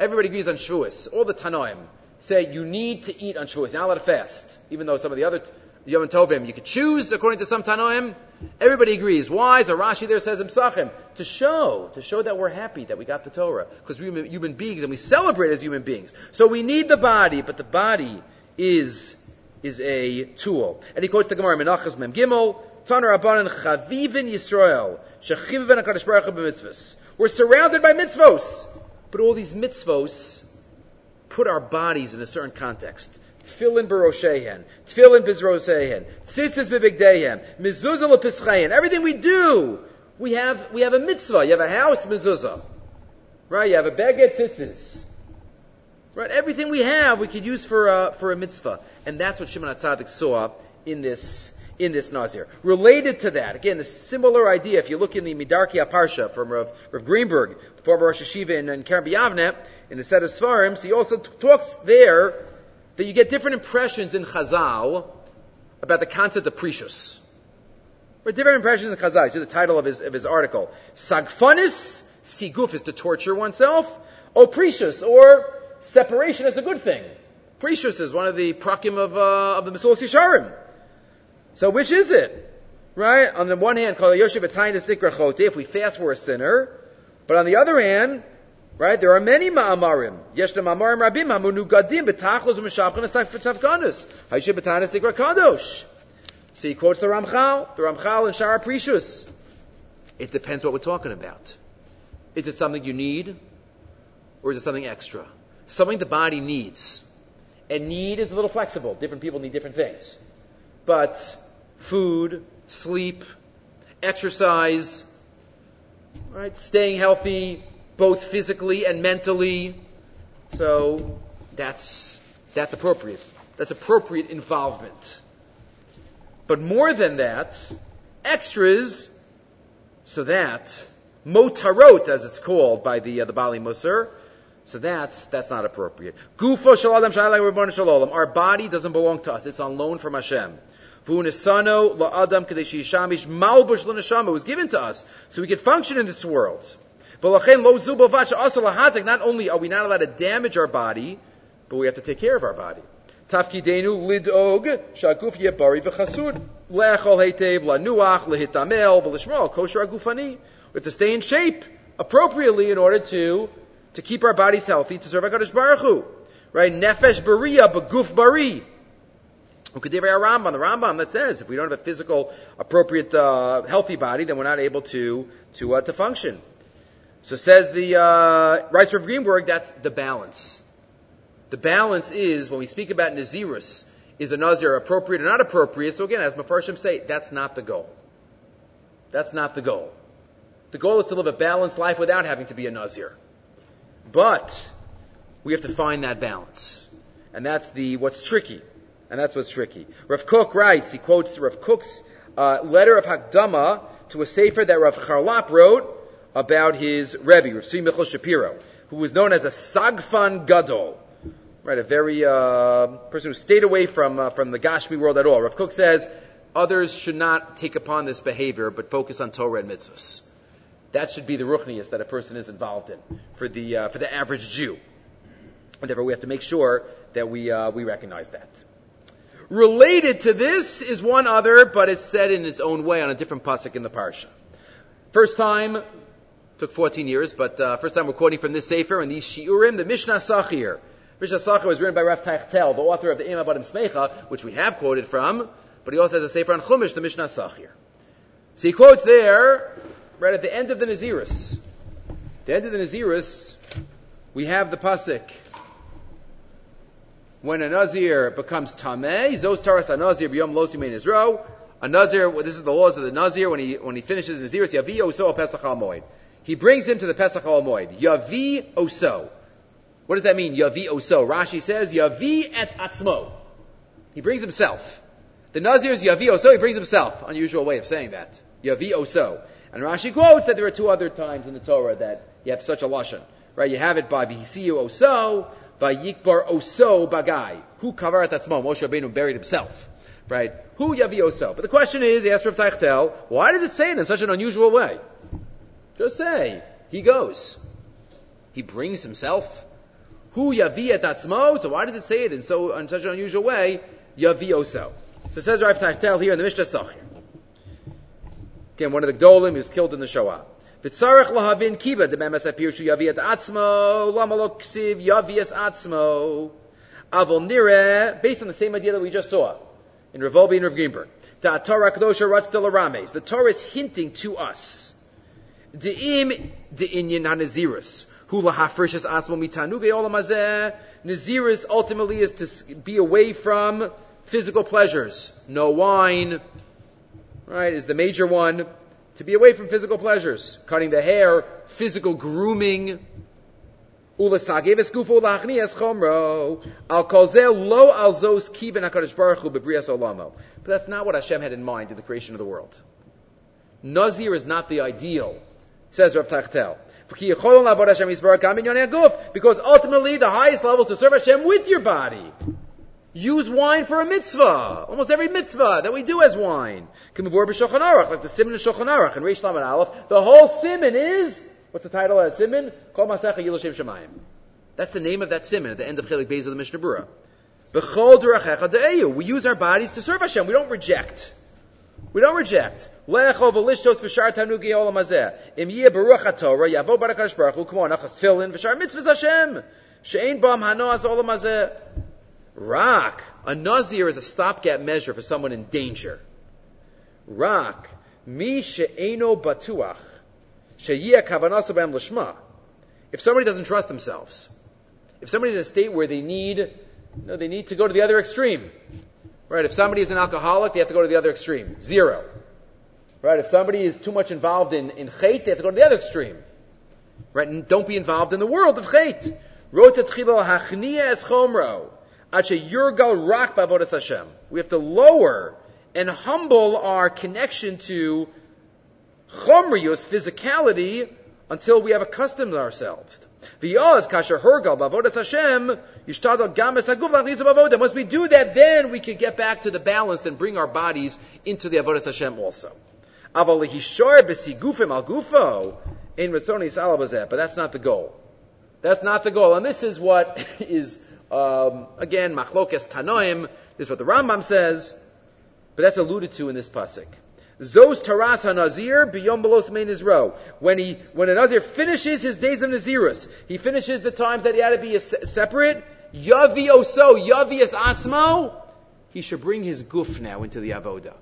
Everybody agrees on Shavuos. All the Tanoim say you need to eat on Shavuos. You're not allowed to fast. Even though some of the other Yom Tovim, you could choose according to some Tanoim. Everybody agrees. Why? So Rashi there says in Psachim, to show, to show that we're happy that we got the Torah. Because we're human beings and we celebrate as human beings. So we need the body, but the body is, is a tool. And he quotes the Gemara, Menachas Mem Gimel, Taner Rabbanan Chavivin Yisrael, Shechiv ben HaKadosh Baruch. We're surrounded by mitzvos. But all these mitzvos put our bodies in a certain context. Tfilin Baroshehen, Tfilin Bizrosehen, Tzitzis Bibigdehem, Mezuzah Lepischayin. Everything we do, we have, we have a mitzvah. You have a house, mezuzah. Right? You have a beged tzitzis. Right? Everything we have, we could use for a, for a mitzvah. And that's what Shimon HaTzadik saw in this, in this Nazir. Related to that, again, a similar idea, if you look in the Midarki Parsha from Rav, Rav Greenberg, former Rosh Hashiva in, in B'Yavneh, in the set of Svarim, so he also t- talks there that you get different impressions in Chazal about the concept of prishus. Right, different impressions in Chazal. See the title of his, of his article. Sagfanis, siguf is to torture oneself. O prishus, or separation is a good thing. Prishus is one of the prakim of, uh, of the Mesilas Yesharim. So which is it? Right? On the one hand, if we fast, we're a sinner. But on the other hand, Right? There are many ma'amarim. Yesh ma'amarim rabim hamunugadim betachlos u'meshapchan esafkanus. Haishib betanis ikra kadosh. So he quotes the Ramchal, the Ramchal and Shara Prishus. It depends what we're talking about. Is it something you need? Or is it something extra? Something the body needs. And need is a little flexible. Different people need different things. But food, sleep, exercise, right, staying healthy, both physically and mentally. So that's, that's appropriate. That's appropriate involvement. But more than that, extras, so that, motarot, as it's called by the, uh, the Baalei Musar, so that's, that's not appropriate. Gufo shaladam. Our body doesn't belong to us. It's on loan from Hashem. V'unisano la'adam kadeshi yishamish malbush l'neshama. Was given to us so we could function in this world. Not only are we not allowed to damage our body, but we have to take care of our body. Tafkidenu lidog shaguf yebari v'chasud le'achol heitev lanuach lehitamel v'lishmal kosher agufani. We have to stay in shape appropriately in order to to keep our bodies healthy to serve Hakadosh Baruch Hu. Right? Nefesh bariya b'guf bari. Ukadivrei Rambam, the Rambam that says if we don't have a physical, appropriate, uh, healthy body, then we're not able to to uh, to function. So says the uh, writes Rav Greenberg, that's the balance. The balance is when we speak about Nazirus, is a Nazir appropriate or not appropriate? So again, as Mefarshim say, that's not the goal. That's not the goal. The goal is to live a balanced life without having to be a Nazir. But we have to find that balance. And that's the what's tricky. And that's what's tricky. Rav Kook writes, he quotes Rav Kook's uh, letter of Hakdama to a sefer that Rav Charlap wrote about his Rebbe, Rav Tzvi Michal Shapiro, who was known as a Sagfan Gadol. Right, a very uh, person who stayed away from uh, from the Gashmi world at all. Rav Kook says others should not take upon this behavior, but focus on Torah and mitzvahs. That should be the ruchnius that a person is involved in for the uh, for the average Jew. And therefore, we have to make sure that we uh, we recognize that. Related to this is one other, but it's said in its own way on a different pasuk in the parsha. First time took 14 years, but uh, first time we're quoting from this sefer and these shiurim, the Mishnah Sachir. Mishnah Sachir was written by Rav Taichtel, the author of the Ima Badim Smecha, which we have quoted from, but he also has a sefer on Chumash, the Mishnah Sachir. So he quotes there, right at the end of the Nazirus. The end of the Nazirus, we have the pasuk. When a Nazir becomes Tameh, Zos Taras Nazir B'yom Los Yimein Israel, a Nazir, this is the laws of the Nazir, when he, when he finishes Nazirus, Yavi Oso Pesach Moed. He brings him to the Pesach Moed. Yavi Oso. What does that mean, Yavi Oso? Rashi says, Yavi et Atzmo. He brings himself. The Nazir is Yavi Oso, he brings himself. Unusual way of saying that. Yavi Oso. And Rashi quotes that there are two other times in the Torah that you have such a lashon. Right? You have it by Vihisiyu Oso, by Yikbar Oso Bagai. Who kavarat Atzmo? Moshe Rabbeinu buried himself. Right? Who Yavi Oso? But the question is, he asked Rav Taichtel, why does it say it in such an unusual way? Just say, he goes. He brings himself. Hu yavi et atzmo. So why does it say it in so in such an unusual way? Yavi oso. So says Rav Tachtel here in the Mishnah Sachir. Again, one of the Gdolim, he was killed in the Shoah. V'tzarech lahavin kiba dememes apirshu yavi et atzmo lama lo ksiv yavi es atzmo avol nire based on the same idea that we just saw in Rav Wolbe and Rav Greenberg. Ta Torah Kedosha Ratz The Torah is hinting to us De'im de'inyan ha-nazirus. Hula hafrishas asmo mitanuge olamazeh. Nazirus ultimately is to be away from physical pleasures. No wine, right, is the major one. To be away from physical pleasures. Cutting the hair, physical grooming. But that's not what Hashem had in mind in the creation of the world. Nazir is not the ideal says Rav Tachtel. Because ultimately the highest level is to serve Hashem with your body. Use wine for a mitzvah. Almost every mitzvah that we do as wine. Like the Simon of Shulchan Aruch and Reish Lamed Aleph. The whole Simon is, what's the title of that Simon? Kol Masecha Yilashem Shemayim. That's the name of that Simon at the end of Chelik Beis of the Mishnah Berurah. We use our bodies to serve Hashem. We don't reject. We don't reject. Lecho v'lishtos v'shar tanugi olam hazeh. Im yeh baruch haTorah yavo barakadosh baruch hu k'mo anachas v'shar mitzvahs Hashem. She'ein bam hanoas olam hazeh. Rak. A nazir is a stopgap measure for someone in danger. Rak. Mi she'eno batuach. She'yeh kavanaso b'em. If somebody doesn't trust themselves, if somebody's in a state where they need, you know, they need to go to the other extreme, Right? If somebody is an alcoholic, they have to go to the other extreme. Zero. Right? If somebody is too much involved in, in chait, they have to go to the other extreme. Right? And don't be involved in the world of chait. We have to lower and humble our connection to chomrius, physicality, until we have accustomed ourselves. V'yoz kasher hergal bavodas Hashem yishtadal gam esaguv lachnisu bavoda. Once we do that, then we can get back to the balance and bring our bodies into the avodas Hashem also. Aval lehishor besigufim al gufo in ritzoni salabazeh. But that's not the goal. That's not the goal. And this is what is Um, again, machlokes tanoim. This is what the Rambam says, but that's alluded to in this pasuk. Zos taras hanazir biyom main Israel. When he, when a nazir finishes his days of nazirus, he finishes the times that he had to be separate. Yavi oso, yavi es atzmo. He should bring his guf now into the avoda,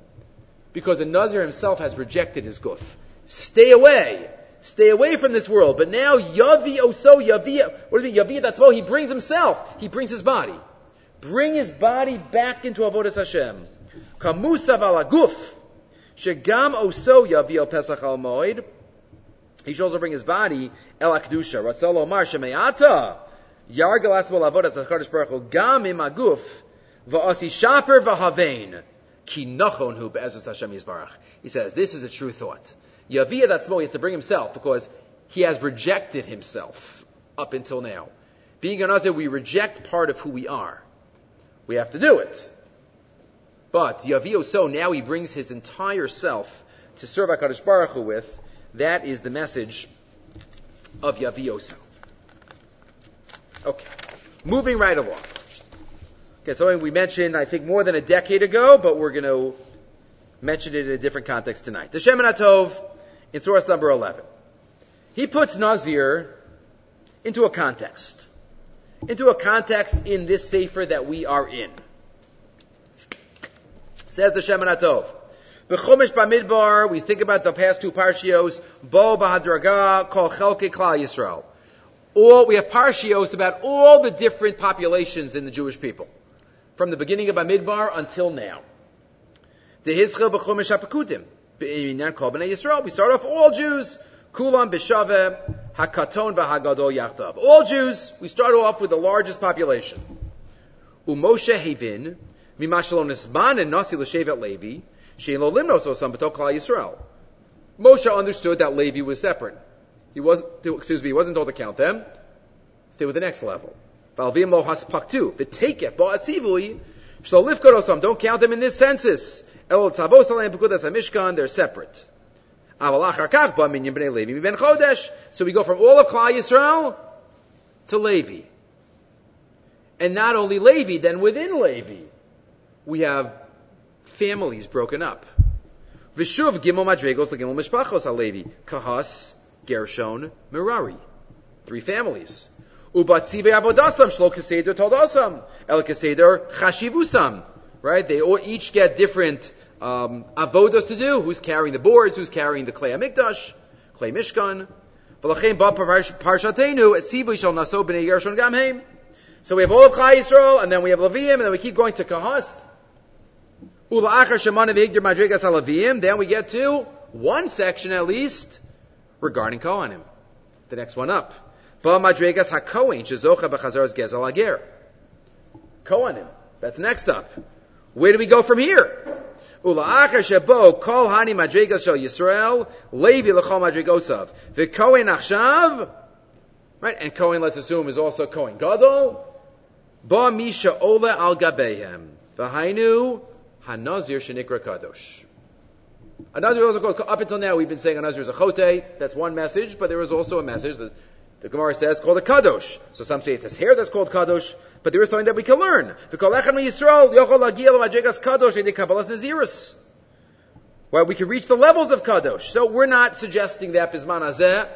because the nazir himself has rejected his guf. Stay away. Stay away from this world. But now, Yavi Oso, Yavi, what does it mean? Yavi Datzmo, he brings himself. He brings his body. Bring his body back into Avodah Hashem. Kamusav ala guf. Shegam Oso Yavi Pesach al Moed. He should also bring his body, El Akdusha. Ratzal Omar Shemeata. Yargal Atzmo Avodah Tzacharish Baruch Hu. Gam im aguf. Va'asi shaper v'havein. He says, this is a true thought. Yaviyah that's he has to bring himself because he has rejected himself up until now. Being an Nazir, we reject part of who we are. We have to do it. But Yavio so now he brings his entire self to serve HaKadosh Baruch Hu with. That is the message of Yavio so. Okay. Moving right along. Okay, something we mentioned, I think, more than a decade ago, but we're going to mention it in a different context tonight. The Shemin Tov in source number 11. He puts Nazir into a context. Into a context in this Sefer that we are in. Says the Shemin Atov. B'chumash b'midbar, we think about the past two parshios, bo b'hadraga, kol chelke klal Yisrael. All, we have parshios about all the different populations in the Jewish people. From the beginning of Bamidbar until now. The Hizchel b'chumash ha'pekutim. We start off all Jews. Kulam b'shave hakaton v'hagadol yachtav. All Jews. We start off with the largest population. Umoshe Hevin mimashalon nisban and nasi l'shevet Levi shein lo limnos osam b'tok Yisrael. Moshe understood that Levi was separate. He wasn't, excuse me, he wasn't told to count them. Stay with the next level. Valvim lo haspaktu. V'tekef ba'asivui shlo lifkot osam. Don't count them in this census. El Tzavos Alayim Pekudas HaMishkan, they're separate. So we go from all of Klal Yisrael to Levi. And not only Levi, then within Levi, we have families broken up. Vishuv Gimel Madregos Legimel Mishpachos HaLevi. Kahas, Gershon, Merari. Three families. Ubatzive Avodasam Shlo Keseder Todasam. El Keseder Chashivusam. Right? They all each get different um, avodas to do. Who's carrying the boards? Who's carrying the clay Amikdash, clay Mishkan? So we have all of Chai Yisrael, and then we have Levium, and then we keep going to Kahas. Then we get to one section at least regarding Kohanim. The next one up. Kohanim. That's next up. Where do we go from here? Ula'achar shebo kol hani madrigas shel Yisrael levi l'chol madrigosav. V'kohen achshav right and Kohen let's assume is also Kohen Gadol. Ba misha ola al gabehem. V'hainu hanazir shenikra kadosh. Another also called, up until now we've been saying a Nazir is a chote. That's one message, but there is also a message that the Gemara says called a kadosh. So some say it's his hair that's called kadosh. But there is something that we can learn. Well, we can reach the levels of kadosh. So we're not suggesting that bisman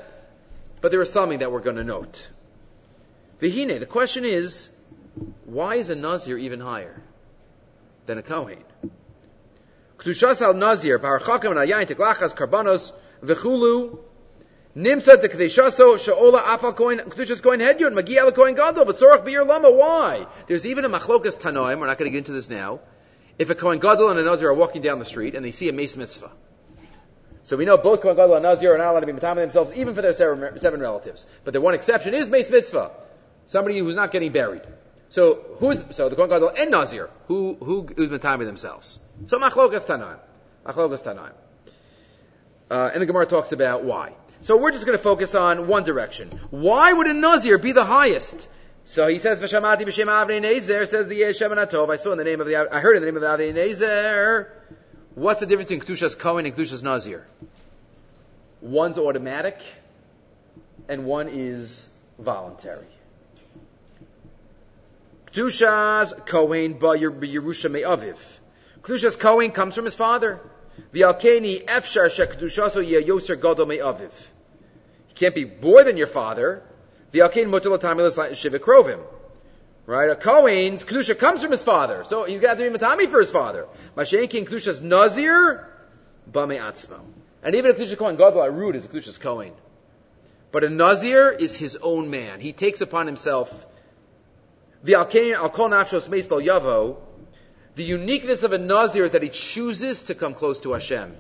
but there is something that we're going to note. Vihine, the question is, why is a nazir even higher than a kohen? Kedushas al nazir, b'harchakim and ayayin teklachas karbanos Nimsa the Kadeshaso Shaola Afal Koin Kedushas Koin Hedyot Magia Koin Gadol but Sorach Beer Lama. Why? There's even a Machlokas Tanoim. We're not going to get into this now. If a Kohen Gadol and a Nazir are walking down the street and they see a Mace Mitzvah, so we know both Kohen Gadol and Nazir are not allowed to be matam themselves, even for their seven relatives. But the one exception is Mace Mitzvah, somebody who's not getting buried. So who's so the Kohen Gadol and Nazir who who who's matam themselves? So Machlokas Tanoim, Machlokas Tanoim, uh, and the Gemara talks about why. So we're just going to focus on one direction. Why would a Nazir be the highest? So he says, "V'shamati b'shem Avnei Nezer," says the Shemin Atov. I saw in the name of the, I heard in the name of the Avnei Nezer. What's the difference between Kedushas Kohen and Kedushas Nazir? One's automatic, and one is voluntary. Kedushas Kohen ba Yerusha Me'aviv. Kedushas Kohen comes from his father. V'alkeni efshar shekedushaso yoser gadol Me'aviv. He can't be more than your father. V'alkeni motel shivik krovim. Right? A Kohen's Kedusha comes from his father. So he's got to be Matami for his father. Mashenkin Kedusha's Nazir, Bame Atzmo. And even if Kedusha Kohen Gadol root is a Kedusha's Kohen. But a Nazir is his own man. He takes upon himself the Alkain Al Kol Nafshos Meislo Yavo. The uniqueness of a Nazir is that he chooses to come close to Hashem.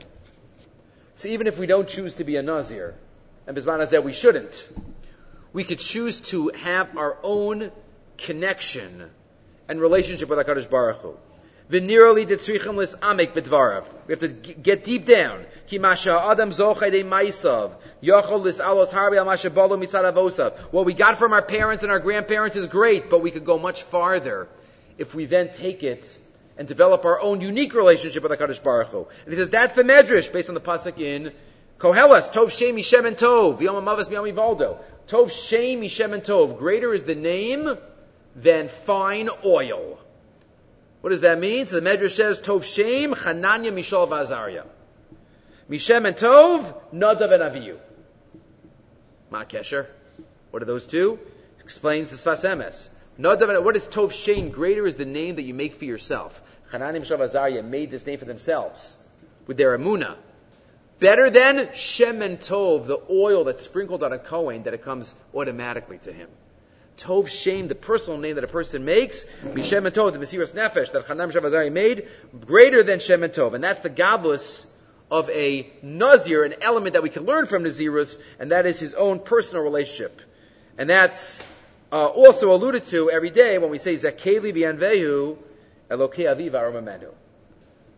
So even if we don't choose to be a Nazir, and Bisman said we shouldn't, we could choose to have our own connection and relationship with HaKadosh Baruch Hu. V'nirali detzrichim lis amek bedvarav. We have to get deep down. Adam de. What we got from our parents and our grandparents is great, but we could go much farther if we then take it and develop our own unique relationship with HaKadosh Baruch Hu. And he says that's the medrash based on the pasuk in Kohelas. Tov Shem Yishem and Tov. Yom Amavas Yom Valdo. Tov Shem Yishem and Tov. Greater is the name than fine oil. What does that mean? So the Medrash says, Tov Shem, Chananya, Mishal, Vazaria. Mishem and Tov, Nadav and Aviyu. Ma Kesher. What are those two? Explains the Sfas Emes. Nadav and, what is Tov Shem? Greater is the name that you make for yourself. Chananya, Mishal, Vazaria made this name for themselves with their Amuna. Better than Shem and Tov, the oil that's sprinkled on a Kohen that it comes automatically to him. Tov Shem, the personal name that a person makes, Mishem and Tov, the Mesiras Nefesh that Chanam Shavazari made, greater than Shem and Tov. And that's the godless of a Nazir, an element that we can learn from Nazirus, and that is his own personal relationship. And that's uh, also alluded to every day when we say Zekeli v'anvehu Elokei Aviv Aramamenu.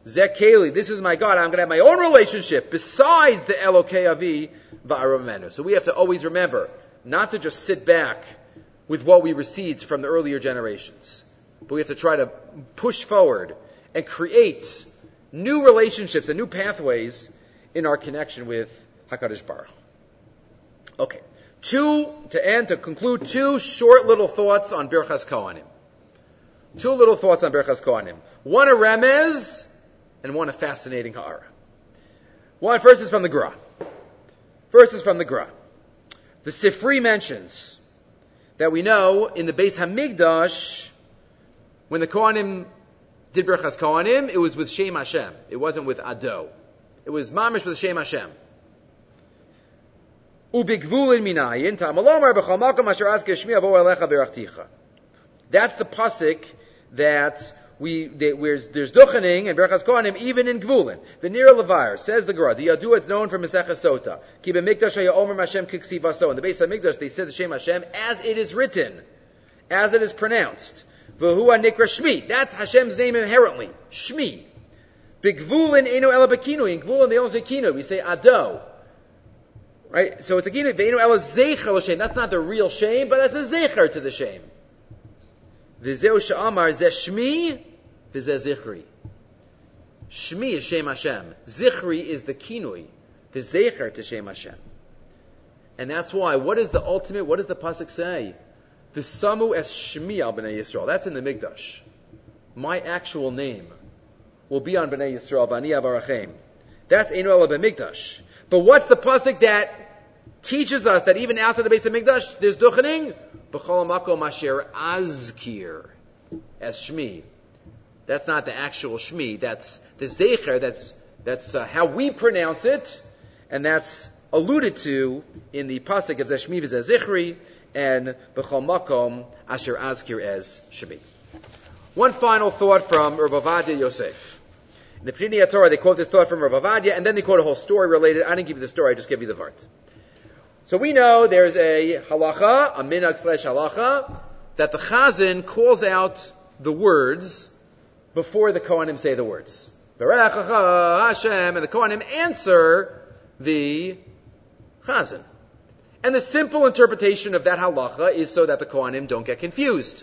Zekeli, this is my God, I'm going to have my own relationship besides the Elokei Avi V'aramamenu. So we have to always remember not to just sit back with what we received from the earlier generations. But we have to try to push forward and create new relationships and new pathways in our connection with Hakadosh Baruch. Okay, two to end to conclude two short little thoughts on Birchas Kohanim. Two little thoughts on Birchas Kohanim. One a remez and one a fascinating ha'ara. One first is from the Gra. First is from the Gra. The Sifri mentions that we know in the base Hamigdash, when the Kohanim did Berachas Kohanim, it was with Shem Hashem. It wasn't with Ado. It was Mamish with Shem Hashem. That's the pasuk that we there's there's duchening and berachas kohanim even in gvulin. The Nira Levar says the Gemara. The Yadu it's known from Masechah Sota. Ki b'mikdash omer Hashem kiksivaso. In the base of Mikdash they said the Shem Hashem as it is written, as it is pronounced. V'hua nikra Shmi. That's Hashem's name inherently. Shmi. B'gvulin eno ela bekinu. In gvulin they don't say kinu. We say ado. Right? So it's a kinu. Ve'enu ela zecher l'shem. That's not the real shame, but that's a zecher to the shame. V'zeu sha'amar zeh shmi v'zeh zichri. Shmi is Shem Hashem. Zichri is the kinui, the zecher to Shem Hashem. And that's why, what is the ultimate, what does the Pasuk say? The Samu es Shmi al B'nai Yisrael. That's in the Mikdash. My actual name will be on B'nai Yisrael, B'ani Avarachem. That's Einu El Mikdash. But what's the Pasuk that teaches us that even after the base of Mikdash, there's duchening? B'chol makom asher azkir. As Shmi. That's not the actual Shmi. That's the Zecher. That's, that's uh, how we pronounce it. And that's alluded to in the pasuk of Zeshmi Zichri and B'chol makom asher azkir as Shmi. One final thought from Rav Yosef. In the Pnei Torah, they quote this thought from Rav and then they quote a whole story related. I didn't give you the story, I just gave you the vart. So we know there's a halacha, a minhag slash halacha, that the chazan calls out the words before the Kohanim say the words. Hashem, and the Kohanim answer the chazan. And the simple interpretation of that halacha is so that the Kohanim don't get confused.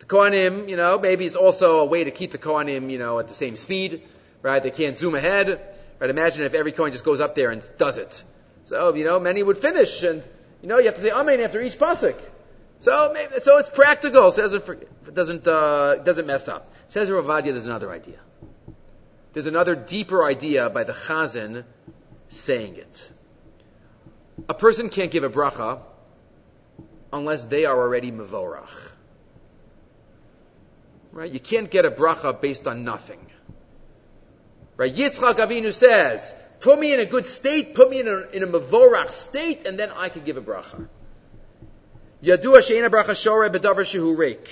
The Kohanim, you know, maybe it's also a way to keep the Kohanim, you know, at the same speed, right? They can't zoom ahead, right? Imagine if every Kohen just goes up there and does it. So, you know, many would finish and, you know, you have to say Amen after each pasuk. So, maybe, so it's practical. It doesn't, doesn't, uh, doesn't mess up. Says Rav Ovadia, there's another idea. There's another deeper idea by the Chazan saying it. A person can't give a bracha unless they are already mevorach. Right? You can't get a bracha based on nothing. Right? Yitzchak Avinu says, put me in a good state, put me in a, in a mevorach state, and then I can give a bracha. Yadua she'ena bracha shore bedavar shehu reik.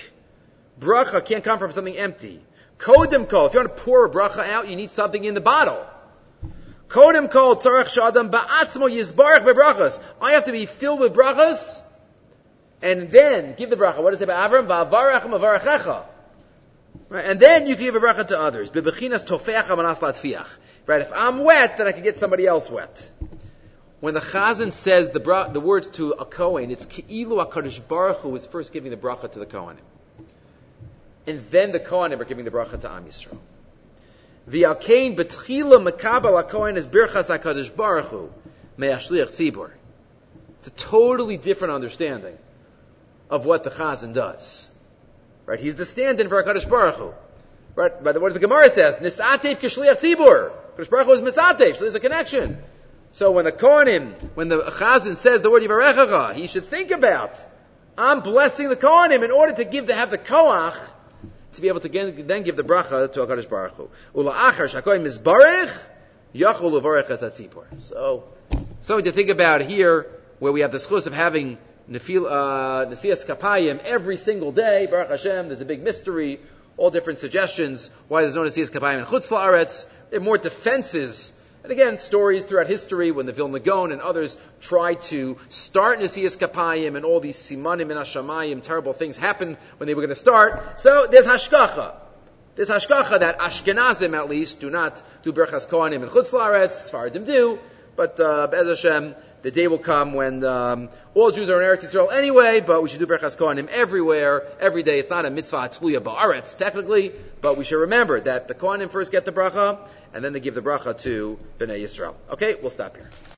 Bracha can't come from something empty. Kodem kol, if you want to pour a bracha out, you need something in the bottle. Kodem kol tzarech shadam ba'atzmo yizbarach bebrachas. I have to be filled with brachas, and then give the bracha. What does it say Avram? Va'avarach mavarachecha. Right, and then you can give a bracha to others. Bebechinas tofeach amanas. Right, if I'm wet, then I can get somebody else wet. When the Chazan says the, bra- the words to a Kohen, it's Ke'ilu HaKadosh Baruch Hu was first giving the bracha to the Kohanim. And then the Kohanim are giving the bracha to Am Yisrael. V'alkein betchila mekabel HaKohen is birchas HaKadosh Baruch Hu me'ashliach tzibur. It's a totally different understanding of what the Chazan does. Right? He's the stand-in for HaKadosh Baruch Hu. Right? By the word the Gemara says, Nisatev kishliach tzibur. HaKadosh Baruch Hu is misatev, so there's a connection. So when the Kohanim, when the Chazan says the word Yivarechacha, he should think about, I'm blessing the Kohanim in order to give, to have the Koach, to be able to then give the bracha to HaKadosh Baruch Hu. Ula achar shakoyim mizbarech, yachol uvarech So, something to think about here, where we have the schus of having Nefil, uh, Nesias Kapayim every single day, Baruch Hashem, there's a big mystery, all different suggestions why there's no Nesias Kapayim in Chutz La'aretz. There are more defenses and again, stories throughout history when the Vilna Gaon and others tried to start Nesias Kapayim and all these simanim and Hashamayim, terrible things happened when they were going to start. So there's Hashkacha. There's Hashkacha that Ashkenazim at least do not do Berchas Kohanim and Chutz La'aretz, Sfaradim do, but uh, Bez Hashem, the day will come when um, all Jews are in Eretz Yisrael anyway, but we should do Berchas Kohanim everywhere, every day. It's not a mitzvah tluya ba'aretz, technically, but we should remember that the Kohanim first get the bracha, and then they give the bracha to Bnei Yisrael. Okay, we'll stop here.